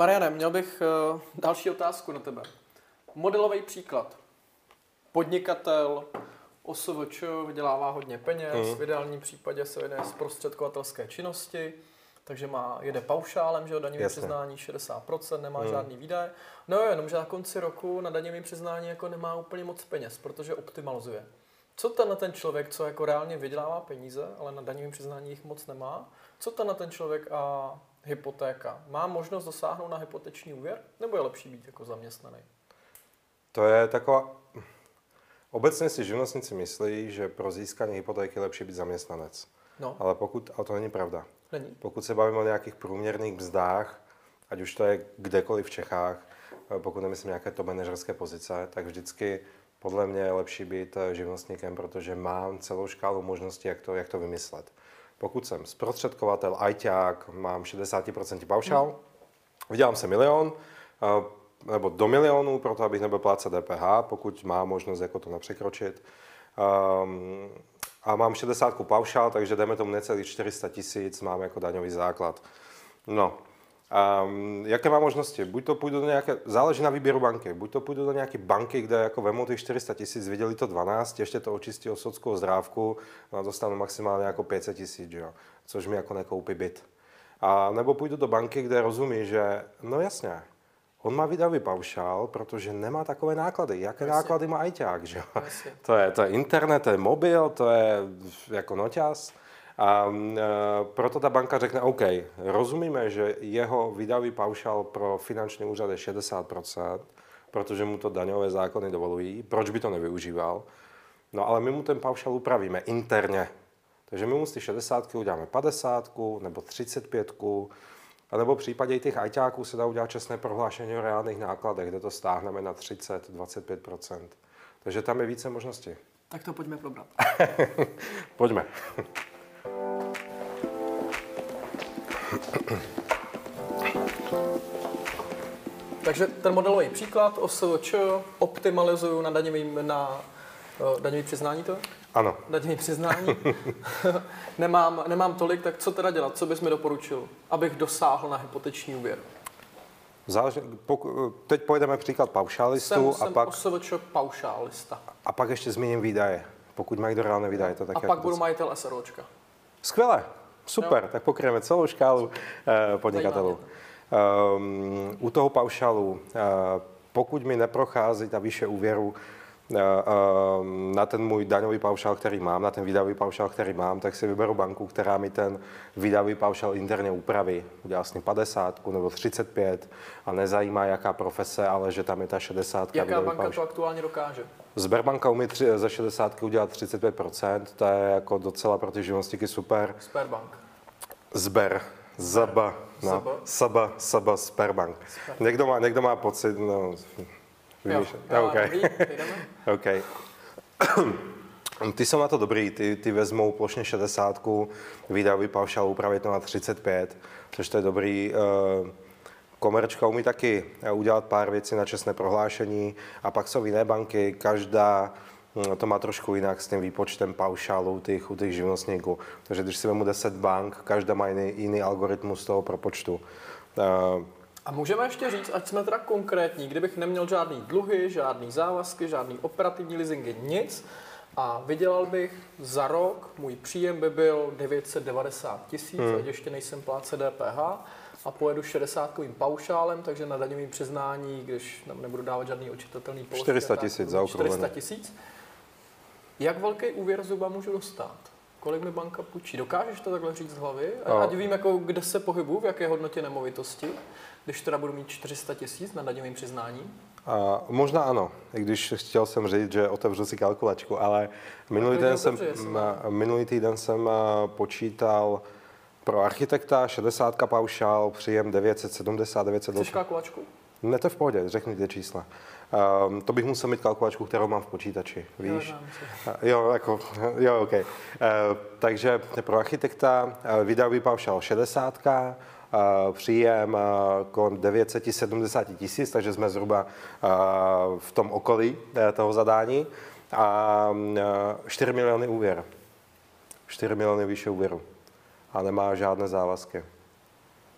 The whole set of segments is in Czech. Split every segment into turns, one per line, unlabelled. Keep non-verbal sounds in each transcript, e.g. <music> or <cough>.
Mariane, měl bych uh, další otázku na tebe. Modelový příklad. Podnikatel, OSVČ vydělává hodně peněz, mm. v ideálním případě se vede z prostředkovatelské činnosti, takže má, jede paušálem, že o daňové přiznání 60%, nemá mm. žádný výdaje. No jenom, že na konci roku na daňové přiznání jako nemá úplně moc peněz, protože optimalizuje. Co tenhle ten člověk, co jako reálně vydělává peníze, ale na daňovém přiznání jich moc nemá, co tenhle ten člověk a hypotéka? Má možnost dosáhnout na hypoteční úvěr, nebo je lepší být jako zaměstnaný?
To je taková... Obecně si živnostníci myslí, že pro získání hypotéky je lepší být zaměstnanec. No. Ale pokud, ale to není pravda.
Není.
Pokud se bavíme o nějakých průměrných mzdách, ať už to je kdekoliv v Čechách, pokud nemyslím nějaké to manažerské pozice, tak vždycky podle mě je lepší být eh, živnostníkem, protože mám celou škálu možností, jak to, jak to vymyslet. Pokud jsem zprostředkovatel, ajťák, mám 60% paušál, hmm. vydělám se milion, eh, nebo do milionu, proto abych nebyl plácet DPH, pokud má možnost jako to nepřekročit. Um, a mám 60% paušál, takže jdeme tomu necelých 400 tisíc, mám jako daňový základ. No, Um, jaké má možnosti? Buď to půjdu do nějaké, záleží na výběru banky, buď to půjdu do nějaké banky, kde jako vemu těch 400 tisíc, viděli to 12, ještě to očistí o sodskou zdrávku, no dostanu maximálně jako 500 tisíc, jo, což mi jako nekoupí byt. A nebo půjdu do banky, kde rozumí, že no jasně, on má výdavý paušál, protože nemá takové náklady. Jaké jasně. náklady má ajťák, že jo? To je, to je internet, to je mobil, to je jako noťas. A e, proto ta banka řekne, OK, rozumíme, že jeho výdavý paušál pro finanční úřad je 60%, protože mu to daňové zákony dovolují, proč by to nevyužíval? No ale my mu ten paušál upravíme interně. Takže my mu z ty 60 uděláme 50 nebo 35 a nebo v případě těch ajťáků se dá udělat čestné prohlášení o reálných nákladech, kde to stáhneme na 30-25% Takže tam je více možností.
Tak to pojďme probrat. <laughs>
pojďme.
Takže ten modelový příklad OSVČ optimalizuju na daňový, na uh, daňový přiznání to?
Ano.
Daňový přiznání. <laughs> <laughs> nemám, nemám tolik, tak co teda dělat? Co bys mi doporučil, abych dosáhl na hypoteční úvěr?
Záleží, poku, teď pojedeme příklad paušálistů
jsem,
a
jsem
pak...
OSVČ paušálista.
A pak ještě zmíním výdaje, pokud mají do reálné výdaje. To tak
a pak budu majitel SROčka.
Skvěle, super, jo. tak pokryjeme celou škálu uh, podnikatelů. Um, u toho paušálu, uh, pokud mi neprochází ta výše úvěru, Eh, eh, na ten můj daňový paušál, který mám, na ten výdavý paušál, který mám, tak si vyberu banku, která mi ten výdavý paušál interně upraví. Udělá s ním 50 nebo 35 a nezajímá, jaká profese, ale že tam je ta 60.
Jaká banka paušál. to aktuálně dokáže?
Sberbanka umí tři, ze 60 udělat 35%, to je jako docela pro ty živnostníky super.
Sberbank.
Zber. Zaba. No. Saba, Saba, Sperbank. Sper. Někdo má, někdo má pocit, no,
Vymýšlet. Jo,
OK. <laughs> OK. Ty jsou na to dobrý, ty, ty vezmou plošně 60, výdajový paušál upravit na 35, což to je dobrý. Eh, komerčka umí taky eh, udělat pár věcí na čestné prohlášení a pak jsou jiné banky, každá hm, to má trošku jinak s tím výpočtem paušálu u těch, u těch živnostníků. Takže když si vemu 10 bank, každá má jiný, jiný algoritmus toho propočtu.
Uh, a můžeme ještě říct, ať jsme teda konkrétní, kdybych neměl žádný dluhy, žádný závazky, žádný operativní leasingy, nic, a vydělal bych za rok, můj příjem by byl 990 tisíc, hmm. ať ještě nejsem pláce DPH, a pojedu 60 paušálem, takže na daňovém přiznání, když nebudu dávat žádný očitatelný
položky. 400 tisíc za
400 tisíc. Jak velký úvěr zuba můžu dostat? Kolik mi banka půjčí? Dokážeš to takhle říct z hlavy? Ať vím, jako, kde se pohybu, v jaké hodnotě nemovitosti když teda budu mít 400 tisíc na daňovém přiznání?
A možná ano, i když chtěl jsem říct, že otevřu si kalkulačku, ale minulý, den jsem, minulý týden jsem počítal pro architekta 60 paušál, příjem 970, 900.
Chceš kalkulačku?
Ne, to v pohodě, řekni ty čísla. Um, to bych musel mít kalkulačku, kterou mám v počítači, víš? Jo, jo jako, jo, OK. Uh, takže pro architekta uh, výdajový paušál 60, příjem kolem 970 tisíc, takže jsme zhruba v tom okolí toho zadání. A 4 miliony úvěr. 4 miliony výše úvěru. A nemá žádné závazky.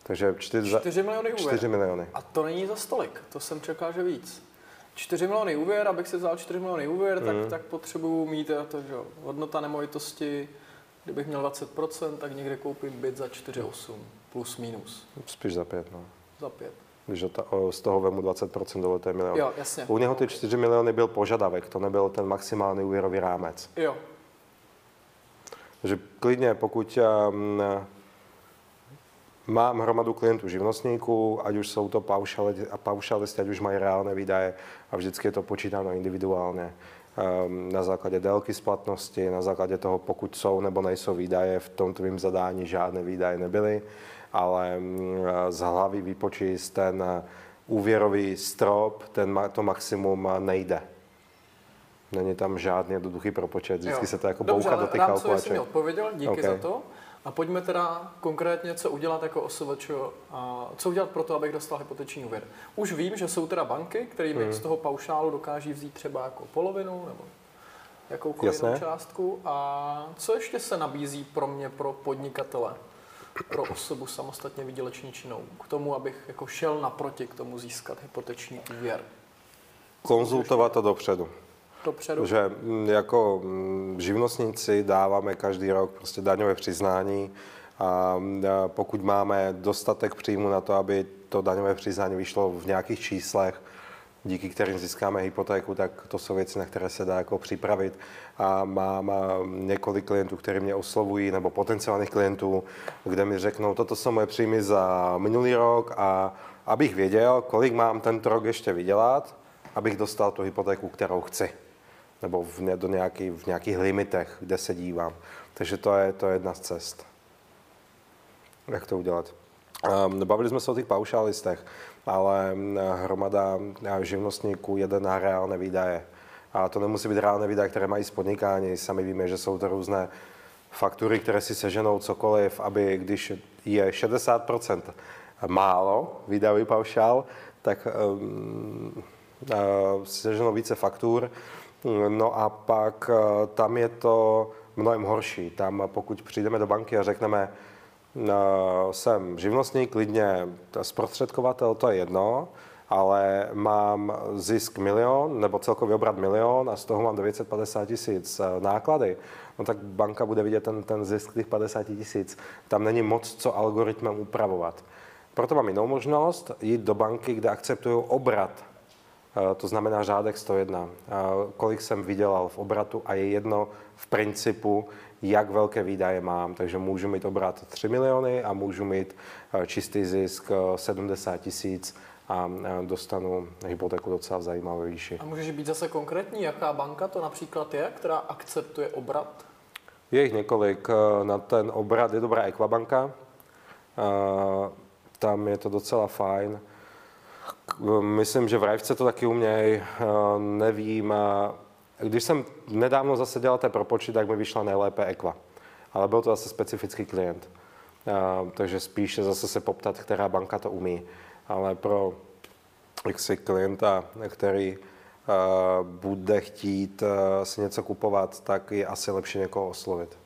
Takže 4,
4 miliony úvěr.
4 miliony.
A to není za stolik, to jsem čekal, že víc. 4 miliony úvěr, abych si vzal 4 miliony úvěr, mm. tak, tak potřebuju mít eh, to, že hodnota nemovitosti, kdybych měl 20%, tak někde koupím byt za 4,8 plus minus.
Spíš za 5, no.
Za 5.
Když z toho vemu 20% dole, to je milion.
Jo, jasně.
U něho ty 4 miliony byl požadavek, to nebyl ten maximální úvěrový rámec.
Jo.
Takže klidně, pokud um, mám hromadu klientů živnostníků, ať už jsou to paušalisti, ať už mají reálné výdaje a vždycky je to počítáno individuálně um, na základě délky splatnosti, na základě toho, pokud jsou nebo nejsou výdaje, v tom tvým zadání žádné výdaje nebyly, ale um, z hlavy vypočíst ten úvěrový strop, ten, to maximum nejde. Není tam žádný jednoduchý propočet, vždycky jo. se to jako
Dobře,
boucha do těch
kalkulaček. odpověděl, díky okay. za to. A pojďme teda konkrétně, co udělat jako OSVČ a co udělat pro to, abych dostal hypoteční úvěr. Už vím, že jsou teda banky, které mi hmm. z toho paušálu dokáží vzít třeba jako polovinu nebo jakoukoliv částku. A co ještě se nabízí pro mě, pro podnikatele, pro osobu samostatně výdělečně činnou, k tomu, abych jako šel naproti k tomu získat hypoteční úvěr?
Konzultovat to dopředu
dopředu?
Že mm, jako mm, živnostníci dáváme každý rok prostě daňové přiznání a pokud máme dostatek příjmu na to, aby to daňové přiznání vyšlo v nějakých číslech, díky kterým získáme hypotéku, tak to jsou věci, na které se dá jako připravit. A mám několik klientů, kteří mě oslovují, nebo potenciálních klientů, kde mi řeknou, toto jsou moje příjmy za minulý rok a abych věděl, kolik mám tento rok ještě vydělat, abych dostal tu hypotéku, kterou chci nebo v, do nějaký, v nějakých limitech, kde se dívám. Takže to je, to je jedna z cest. Jak to udělat? Um, bavili jsme se o těch paušálistech, ale um, hromada uh, živnostníků jede na reálné výdaje. A to nemusí být reálné výdaje, které mají z podnikání. Sami víme, že jsou to různé faktury, které si seženou cokoliv, aby když je 60% málo výdajový paušál, tak um, uh, seženou více faktur No a pak eh, tam je to mnohem horší. Tam pokud přijdeme do banky a řekneme, eh, jsem živnostník, klidně zprostředkovatel, to je jedno, ale mám zisk milion nebo celkový obrat milion a z toho mám 950 tisíc eh, náklady, no tak banka bude vidět ten, ten zisk těch 50 tisíc. Tam není moc co algoritmem upravovat. Proto mám jinou možnost jít do banky, kde akceptují obrat Eh, to znamená řádek 101. Eh, kolik jsem vydělal v obratu a je jedno v principu, jak velké výdaje mám. Takže můžu mít obrat 3 miliony a můžu mít eh, čistý zisk 70 tisíc a dostanu hypotéku docela v zajímavé výši.
A můžeš být zase konkrétní, jaká banka to například je, která akceptuje obrat?
Je jich několik. Na ten obrat je dobrá Equabanka. Tam je to docela fajn. Myslím, že v Rajvce to taky umějí, eh, nevím. Když jsem nedávno zase dělal té propočty, tak mi vyšla nejlépe Equa. Ale byl to zase specifický klient. Takže spíše zase se poptat, která banka to umí. Ale pro jaksi klienta, který bude chtít si něco kupovat, tak je asi lepší někoho oslovit.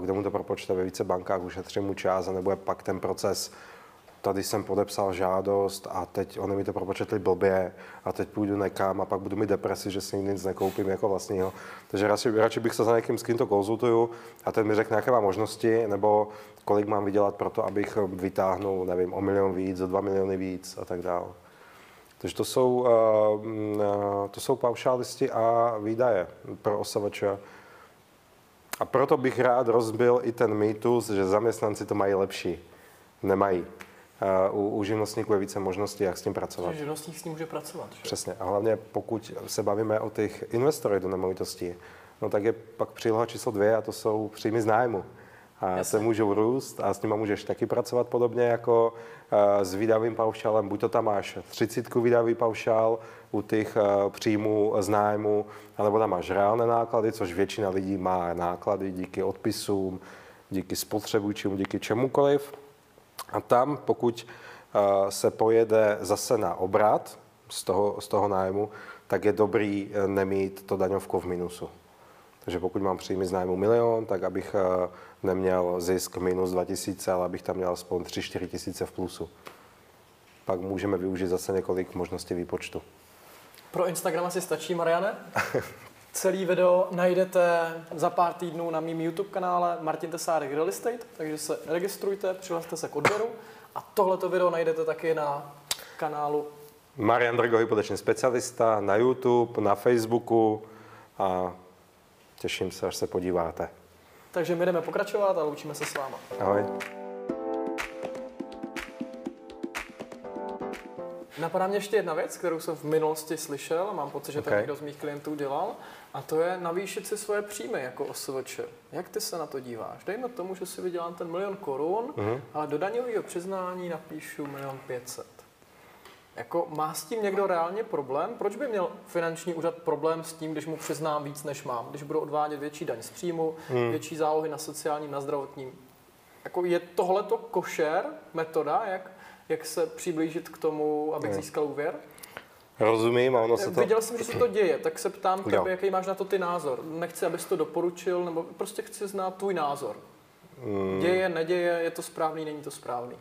Kde mu to propočte ve více bankách, ušetří mu čas a nebude pak ten proces tady jsem podepsal žádost a teď oni mi to propočetli blbě a teď půjdu nekam a pak budu mít depresi, že si nic nekoupím jako vlastního. Takže radši, radši bych se za někým, s kým to konzultuju a ten mi řekne, jaké má možnosti nebo kolik mám vydělat pro to, abych vytáhnul, nevím, o milion víc, o dva miliony víc a tak dále. Takže to jsou, uh, to jsou paušálisti a výdaje pro OSVČ. A proto bych rád rozbil i ten mýtus, že zaměstnanci to mají lepší. Nemají u, u živnostníků je více možností, jak s tím pracovat.
živnostník s tím může pracovat. Že?
Přesně. A hlavně pokud se bavíme o těch investorech do nemovitostí, no tak je pak příloha číslo dvě a to jsou příjmy z nájmu. A Jasně. se můžou růst a s nimi můžeš taky pracovat podobně jako uh, s výdavým paušálem. Buď to tam máš 30 výdavý paušál u těch uh, příjmů z nájmu, alebo tam máš reálné náklady, což většina lidí má náklady díky odpisům, díky spotřebujícím, díky čemukoliv. A tam, pokud eh, se pojede zase na obrat z toho, z toho nájmu, tak je dobrý eh, nemít to daňovku v minusu. Takže pokud mám příjmy z nájmu milion, tak abych eh, neměl zisk minus 2000, ale abych tam měl aspoň 3-4 tisíce v plusu. Pak můžeme využít zase několik možností výpočtu.
Pro Instagram asi stačí, Mariane? <laughs> Celý video najdete za pár týdnů na mým YouTube kanále Martin Tesárek Real Estate, takže se registrujte, přihlaste se k odběru a tohleto video najdete taky na kanálu
Marian Drgo, hypoteční specialista na YouTube, na Facebooku a těším se, až se podíváte.
Takže my jdeme pokračovat a loučíme se s váma.
Ahoj.
Napadá mě ještě jedna věc, kterou jsem v minulosti slyšel a mám pocit, že okay. tak někdo z mých klientů dělal, a to je navýšit si svoje příjmy jako OSVČ. Jak ty se na to díváš? Dejme tomu, že si vydělám ten milion korun, uh-huh. ale do daňového přiznání napíšu milion pětset. Jako má s tím někdo reálně problém? Proč by měl finanční úřad problém s tím, když mu přiznám víc, než mám? Když budu odvádět větší daň z příjmu, hmm. větší zálohy na sociálním, na zdravotním? Jako je tohleto košer metoda, jak, jak se přiblížit k tomu, abych hmm. získal úvěr?
Rozumím, a ono se to...
Viděl jsem, že se to děje, tak se ptám tebe, jaký máš na to ty názor. Nechci, abys to doporučil, nebo prostě chci znát tvůj názor. Hmm. Děje, neděje, je to správný, není to správný?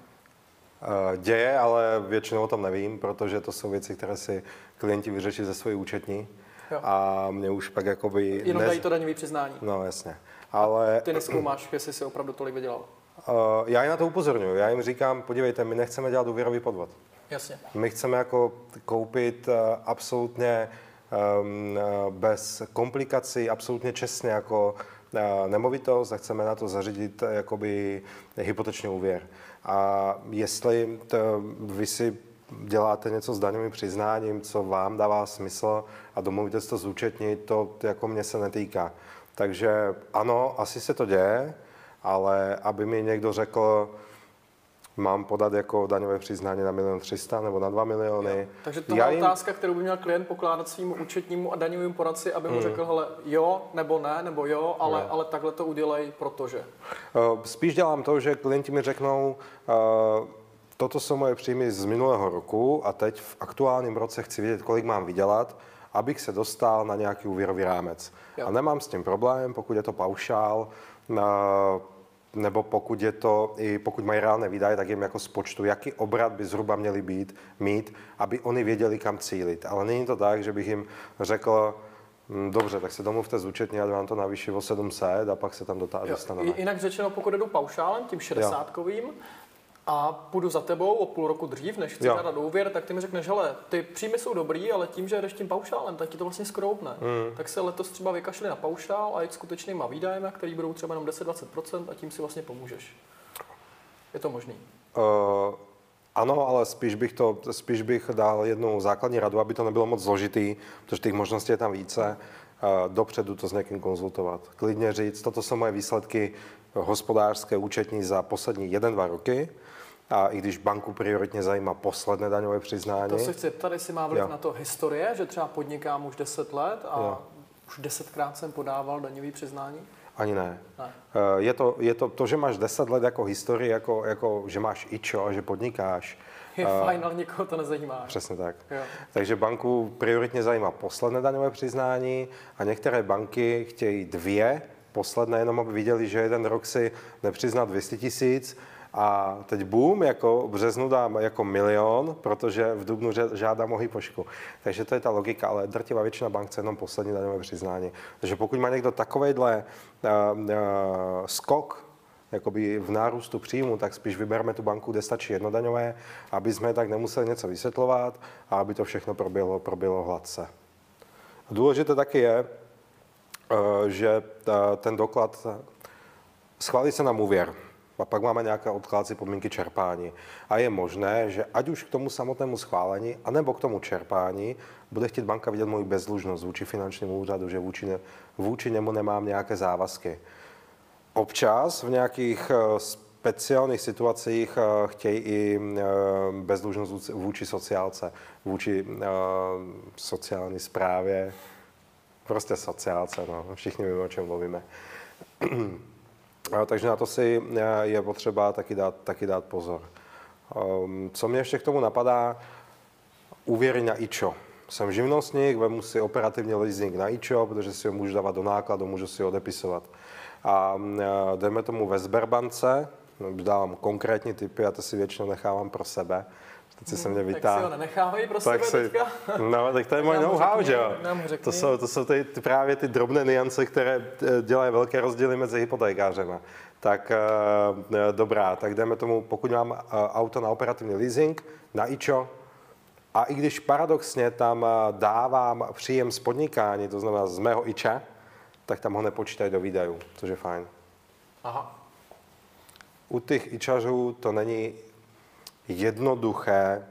Eh, děje, ale většinou o tom nevím, protože to jsou věci, které si klienti vyřeší ze svojí účetní. Jo. A mě už pak jakoby...
Jenom dají to daňový přiznání.
No jasně. Ale...
A ty neskoumáš, jestli si opravdu tolik vydělal.
Uh, já jim na to upozorňuji. Já jim říkám, podívejte, my nechceme dělat úvěrový podvod.
Jasně.
My chceme jako koupit uh, absolutně um, bez komplikací, absolutně čestně jako uh, nemovitost a chceme na to zařídit jakoby hypoteční úvěr. A jestli to, vy si děláte něco s daňovým přiznáním, co vám dává smysl a domluvíte se to zúčetnit, to jako mě se netýká. Takže ano, asi se to děje, ale aby mi někdo řekl, mám podat jako daňové přiznání na milion 300 nebo na 2 miliony. Jo.
Takže to je jim... otázka, kterou by měl klient pokládat svým účetnímu a daňovým poradci, aby mu hmm. řekl, hele, jo nebo ne, nebo jo, ale, jo. ale takhle to udělej, protože.
Uh, spíš dělám to, že klienti mi řeknou, uh, toto jsou moje příjmy z minulého roku a teď v aktuálním roce chci vědět, kolik mám vydělat, abych se dostal na nějaký úvěrový rámec. Jo. A nemám s tím problém, pokud je to paušál, na nebo pokud je to, i pokud mají reálné výdaje, tak jim jako spočtu, jaký obrat by zhruba měli být, mít, aby oni věděli, kam cílit. Ale není to tak, že bych jim řekl, hm, Dobře, tak se domluvte z účetní, a vám to navýší o 700 a pak se tam dostaneme.
Jinak řečeno, pokud jdu paušálem, tím 60 a půjdu za tebou o půl roku dřív, než chci dát úvěr, tak ty mi řekneš, hele, ty příjmy jsou dobrý, ale tím, že jdeš tím paušálem, tak ti to vlastně skroupne. Mm. Tak se letos třeba vykašli na paušál a jít skutečnýma výdajemi, který budou třeba jenom 10-20% a tím si vlastně pomůžeš. Je to možný? Uh,
ano, ale spíš bych, to, spíš bych dal jednu základní radu, aby to nebylo moc zložitý, protože těch možností je tam více. Uh, dopředu to s někým konzultovat. Klidně říct, toto jsou moje výsledky hospodářské účetní za poslední jeden, dva roky a i když banku prioritně zajímá posledné daňové přiznání. To
se chci tady si má vliv jo. na to historie, že třeba podnikám už 10 let a jo. už desetkrát jsem podával daňový přiznání?
Ani ne. ne. Eh, je, to, je to, to, že máš 10 let jako historii, jako, jako že máš ičo a že podnikáš,
je uh, fajn, ale nikoho to nezajímá.
Přesně tak. Jo. Takže banku prioritně zajímá posledné daňové přiznání a některé banky chtějí dvě posledné, jenom aby viděli, že jeden rok si nepřiznat 200 tisíc a teď boom, jako v březnu dám jako milion, protože v dubnu žádám o hypošku. Takže to je ta logika, ale drtivá většina bank chce jenom poslední daňové přiznání. Takže pokud má někdo takovejhle uh, uh, skok, jakoby v nárůstu příjmu, tak spíš vybereme tu banku, kde stačí jednodaňové, aby jsme tak nemuseli něco vysvětlovat a aby to všechno proběhlo, proběhlo hladce. Důležité taky je, že ten doklad schválí se nám úvěr a pak máme nějaké odkládací podmínky čerpání. A je možné, že ať už k tomu samotnému schválení, anebo k tomu čerpání, bude chtít banka vidět moji bezdlužnost vůči finančnímu úřadu, že vůči, ne, vůči němu nemám nějaké závazky. Občas v nějakých eh, speciálních situacích eh, chtějí i eh, bezdlužnost vůči sociálce, vůči sociální správě, prostě sociálce, no. všichni víme, o čem mluvíme. <clears throat> Takže na to si eh, je potřeba taky dát, taky dát pozor. Ehm, co mě ještě k tomu napadá, úvěry na IČO jsem živnostník, vemu si operativně leasing na e protože si ho můžu dávat do nákladu, můžu si ho odepisovat. A jdeme tomu ve Sberbance, dávám konkrétní typy a to si většinou nechávám pro sebe.
Teď si se mě vytáhl. Tak si ho nenechávají pro tak sebe si, teďka?
No, tak to je můj know-how, že jo? To jsou, to jsou ty, ty, právě ty drobné niance, které eh, dělají velké rozdíly mezi hypotékářemi. Tak uh, dobrá, tak jdeme tomu, pokud mám uh, auto na operativní leasing, na IČO, a i když paradoxně tam dávám příjem z podnikání, to znamená z mého IČA, tak tam ho nepočítají do výdajů, což je fajn. Aha. U těch ičařů to není jednoduché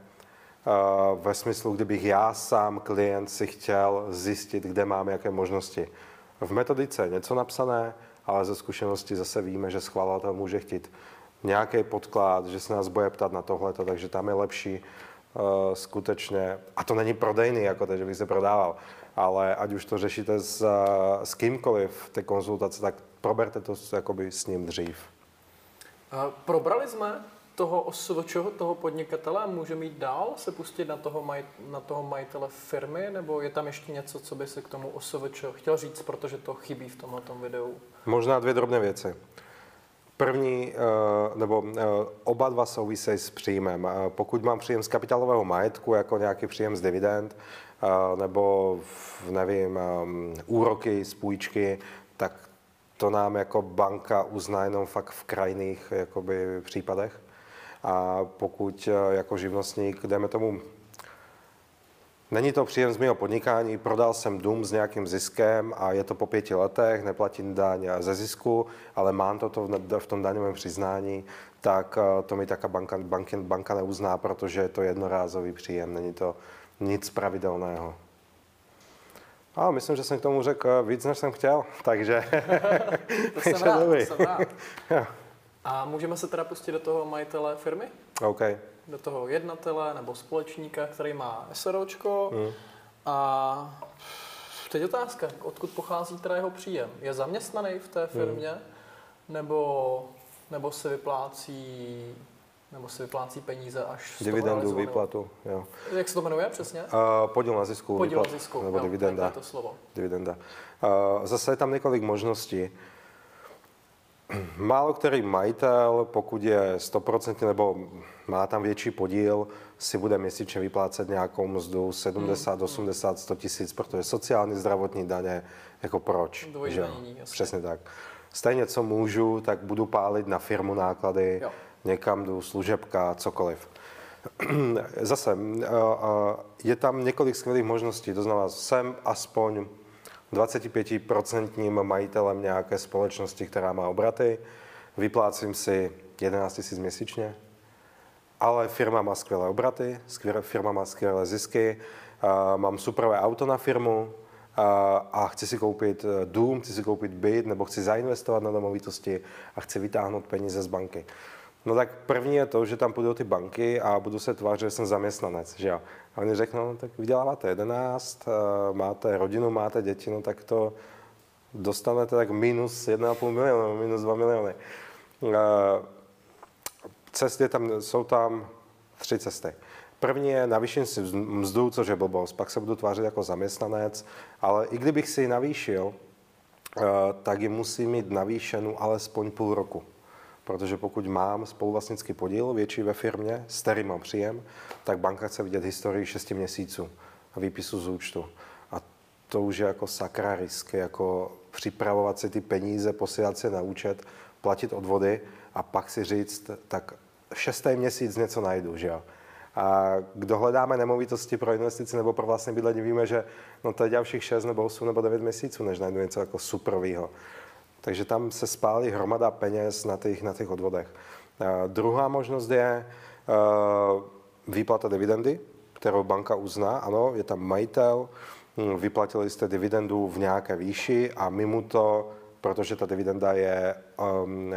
uh, ve smyslu, kdybych já sám klient si chtěl zjistit, kde mám jaké možnosti. V metodice je něco napsané, ale ze zkušenosti zase víme, že schvalovatel může chtít nějaký podklad, že se nás bude ptat na tohleto, takže tam je lepší uh, skutečně, a to není prodejný, jako to, že bych se prodával, ale ať už to řešíte s, uh, s kýmkoliv v té konzultaci, tak proberte to jakoby s ním dřív.
Probrali jsme toho osvočeho, toho podnikatele může jít dál, se pustit na toho, maj, na toho majitele firmy, nebo je tam ještě něco, co by se k tomu OSVČ chtěl říct, protože to chybí v tomhle videu?
Možná dvě drobné věci. První, eh, nebo eh, oba dva souvisejí s příjmem. Eh, pokud mám příjem z kapitálového majetku, jako nějaký příjem z dividend, nebo, nevím, úroky z půjčky, tak to nám jako banka uzná jenom fakt v krajných jakoby, případech. A pokud eh, jako živnostník, jdeme tomu, není to příjem z mého podnikání, prodal jsem dům s nějakým ziskem a je to po pěti letech, neplatím daň ze zisku, ale mám to v tom daňovém přiznání, tak eh, to mi taká banka, banka, banka neuzná, protože je to jednorázový příjem, není to nic pravidelného. A myslím, že jsem k tomu řekl víc, než jsem chtěl, takže... <laughs>
to jsem <laughs> rád, to jsem rád. <laughs> A můžeme se teda pustit do toho majitele firmy?
OK.
Do toho jednatele nebo společníka, který má SROčko. Hmm. A teď otázka, odkud pochází teda jeho příjem? Je zaměstnaný v té firmě? Hmm. Nebo, nebo se vyplácí nebo se vyplácí peníze až
z Dividendu, výplatu, jo.
Jak se to jmenuje přesně?
Uh, podíl na zisku.
Podíl výplat, na zisku,
nebo
jo,
dividenda.
to slovo.
Dividenda. Uh, zase je tam několik možností. Málo který majitel, pokud je 100% nebo má tam větší podíl, si bude měsíčně vyplácet nějakou mzdu 70, hmm. 80, 100 tisíc, protože sociální, zdravotní daně, jako proč?
že?
Přesně tak. Stejně, co můžu, tak budu pálit na firmu náklady, jo. někam jdu, služebka, cokoliv. <clears throat> Zase, je tam několik skvělých možností, to znamená, jsem aspoň 25% majitelem nějaké společnosti, která má obraty, vyplácím si 11 000 měsíčně, ale firma má skvělé obraty, firma má skvělé zisky, mám superové auto na firmu a chci si koupit e, dům, chci si koupit byt nebo chci zainvestovat na domovitosti a chci vytáhnout peníze z banky. No tak první je to, že tam půjdu ty banky a budu se tvářit, že jsem zaměstnanec, že jo. A oni řeknou, no, tak vyděláváte 11, eh, máte rodinu, máte děti, no tak to dostanete tak minus 1,5 milionu, minus 2 miliony. Eh, cesty tam, jsou tam tři cesty. První je navýšení si mzdu, což je blbost, pak se budu tvářit jako zaměstnanec, ale i kdybych si ji navýšil, eh, tak ji musím mít navýšenou alespoň půl roku protože pokud mám spoluvlastnický podíl větší ve firmě, s kterým mám příjem, tak banka chce vidět historii 6 měsíců a výpisu z účtu. A to už je jako sakra risk, jako připravovat si ty peníze, posílat si na účet, platit odvody a pak si říct, tak šestý měsíc něco najdu, že jo. A kdo hledáme nemovitosti pro investici nebo pro vlastní bydlení, víme, že no to je dalších 6 nebo 8 nebo 9 měsíců, než najdu něco jako superového. Takže tam se spálí hromada peněz na těch, na těch odvodech. Uh, druhá možnost je uh, výplata dividendy, kterou banka uzná. Ano, je tam majitel, hm, vyplatili jste dividendu v nějaké výši a my mu to, protože ta dividenda je um,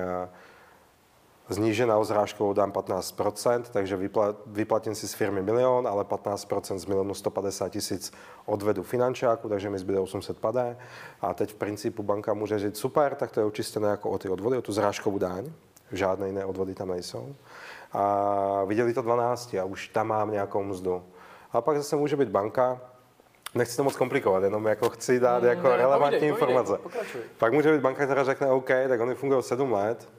Znížená zrážkovou dám 15%, takže vyplatím si z firmy milion, ale 15% z milionu 150 tisíc odvedu finančáku, takže mi zbyde 800 padé. A teď v principu banka může říct, super, tak to je očistené jako o ty odvody, o tu zrážkovou daň. Žádné jiné odvody tam nejsou. A viděli to 12 a už tam mám nějakou mzdu. A pak zase může být banka, Nechci to moc komplikovat, jenom jako chci dát
Mm,
jako
ne,
relevantní informace. Pak může být banka, která řekne OK, tak oni fungují 7 let,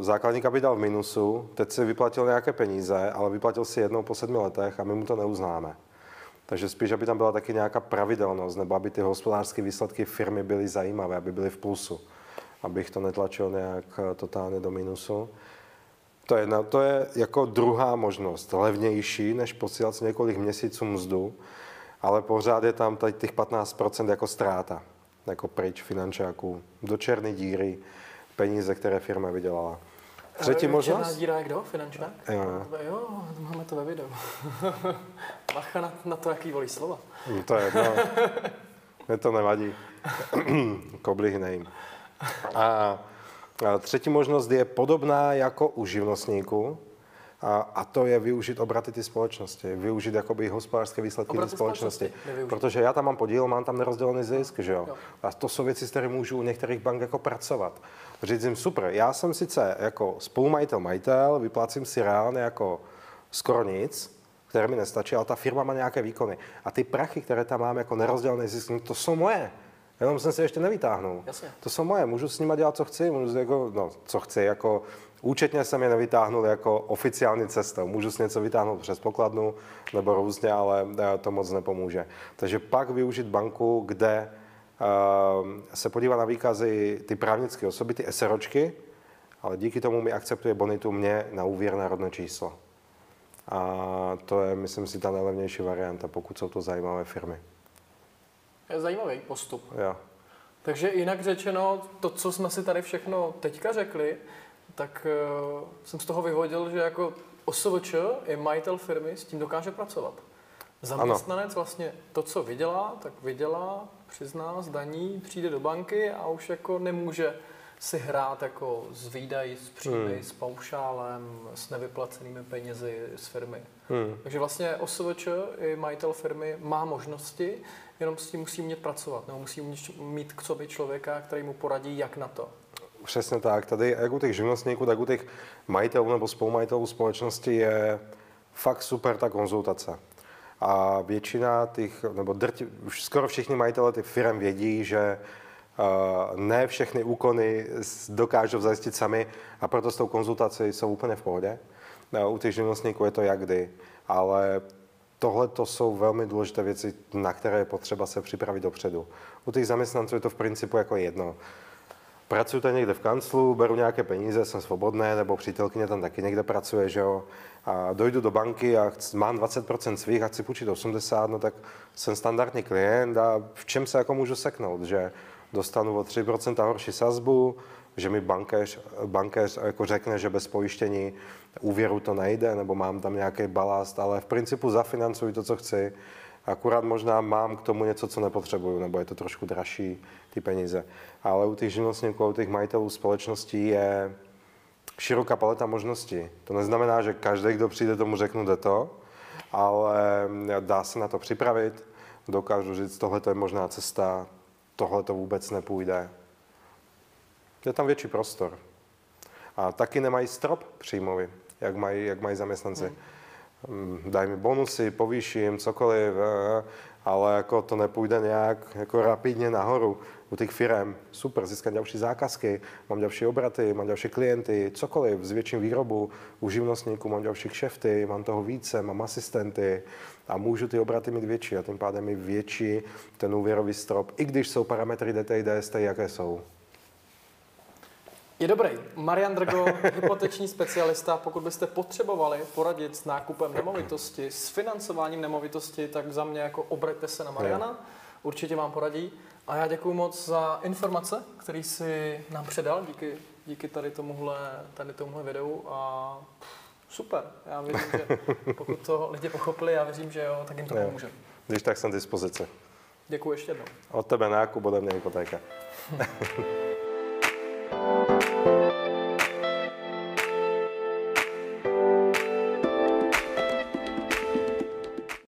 základní kapitál v minusu, teď si vyplatil nějaké peníze, ale vyplatil si jednou po sedmi letech a my mu to neuznáme. Takže spíš, aby tam byla taky nějaká pravidelnost, nebo aby ty hospodářské výsledky firmy byly zajímavé, aby byly v plusu, abych to netlačil nějak eh, totálně do minusu. To je, to je jako druhá možnost, levnější, než posílat si několik měsíců mzdu, ale pořád je tam tady těch 15% jako ztráta, jako pryč finančáků, do černé díry, peníze, které firma vydělala. Třetí
Eh, Černá
možnost?
díra je kdo? Finančák?
Jo.
jo, máme to ve videu. <laughs> Bacha na, na to, jaký volí slova.
Hm, To je jedno. <laughs> Mně to nevadí. <clears throat> Koblih nejím. A, a třetí možnost je podobná jako u živnostníků, a, a to je využít obraty ty společnosti, využít jakoby hospodářské výsledky ty společnosti.
společnosti.
Protože já tam mám podíl, mám tam nerozdělený zisk, že jo?
Jo.
A to jsou věci, s kterými můžu u některých bank jako pracovat. Říct jim, super, já jsem sice jako spolumajitel, majitel, vyplácím si reálně jako skoro nic, které mi nestačí, ale ta firma má nějaké výkony. A ty prachy, které tam mám jako nerozdělený zisk, no to jsou moje. Jenom jsem si ještě nevytáhnul.
Jasně.
To jsou moje, můžu s nimi dělat, co chci, můžu si jako, no, co chci, jako účetně jsem je nevytáhnul jako oficiální cestou. Můžu si něco vytáhnout přes pokladnu nebo různě, ale eh, to moc nepomůže. Takže pak využít banku, kde se podívá na výkazy ty právnické osoby, ty SROčky, ale díky tomu mi akceptuje bonitu mě na úvěr na rodné číslo. A to je, myslím si, ta nejlevnější varianta, pokud jsou to zajímavé firmy.
Je zajímavý postup.
Jo.
Takže jinak řečeno, to, co jsme si tady všechno teďka řekli, tak uh, jsem z toho vyvodil, že jako OSVČ je majitel firmy, s tím dokáže pracovat. Zaměstnanec vlastně to, co vydělá, tak vydělá, přizná, zdaní, přijde do banky a už jako nemůže si hrát jako s výdají, s příjmy,
Hmm.
s paušálem, s nevyplacenými penězi z firmy.
Hmm.
Takže vlastně OSVČ i majitel firmy má možnosti, jenom s tím musí umět pracovat, nebo musí umět mít k sobě člověka, který mu poradí, jak na to.
Přesně tak. Tady jak u těch živnostníků, tak u těch majitelů nebo spolumajitelů společnosti je fakt super ta konzultace. A většina těch, nebo drti, už skoro všichni majitelé těch firm vědí, že uh, ne všechny úkony dokážou zajistit sami a proto s tou konzultací jsou úplně v pohodě. Uh, u těch živnostníků je to jak kdy, ale tohle to jsou velmi důležité věci, na které je potřeba se připravit dopředu. U těch zaměstnanců je to v principu jako jedno. Pracuji tady někde v kanclu, beru nějaké peníze, jsem svobodný, nebo přítelkyně tam taky někde pracuje, že jo. A dojdu do banky a chci, mám 20% svých a chci půjčit 80, no tak jsem standardní klient a v čem se jako můžu seknout, že dostanu o 3% horší sazbu, že mi bankéř, bankéř jako řekne, že bez pojištění úvěru to nejde, nebo mám tam nějaký balast, ale v principu zafinancuji to, co chci. Akurát možná mám k tomu něco, co nepotřebuju, nebo je to trošku dražší, ty peníze. Ale u těch živnostníků, u těch majitelů společností je široká paleta možností. To neznamená, že každý, kdo přijde, tomu řeknu, jde to, ale dá se na to připravit. Dokážu říct, tohle je možná cesta, tohle to vůbec nepůjde. Je tam větší prostor. A taky nemají strop příjmový, jak mají, jak mají zaměstnanci. Hmm. Daj mi bonusy, povýším, cokoliv, eh, ale jako to nepůjde nějak jako rapidně nahoru u těch firm. Super, získat další zákazky, mám další obraty, mám další klienty, cokoliv, zvětším výrobu, u živnostníků mám další kšefty, mám toho více, mám asistenty a můžu ty obraty mít větší a tím pádem i větší ten úvěrový strop, i když jsou parametry DTI, DST, jaké jsou.
Je dobrý. Marian Drgo, hypoteční specialista. Pokud byste potřebovali poradit s nákupem nemovitosti, s financováním nemovitosti, tak za mě jako obraťte se na Mariana. Určitě vám poradí. A já děkuji moc za informace, který si nám předal díky, díky tady tomuhle, tady tomuhle videu. A super. Já věřím, že pokud to lidi pochopili, já věřím, že jo, tak jim to pomůže.
Když tak jsem k dispozici.
Děkuji ještě jednou.
Od tebe nákup, ode mě hypotéka. <laughs>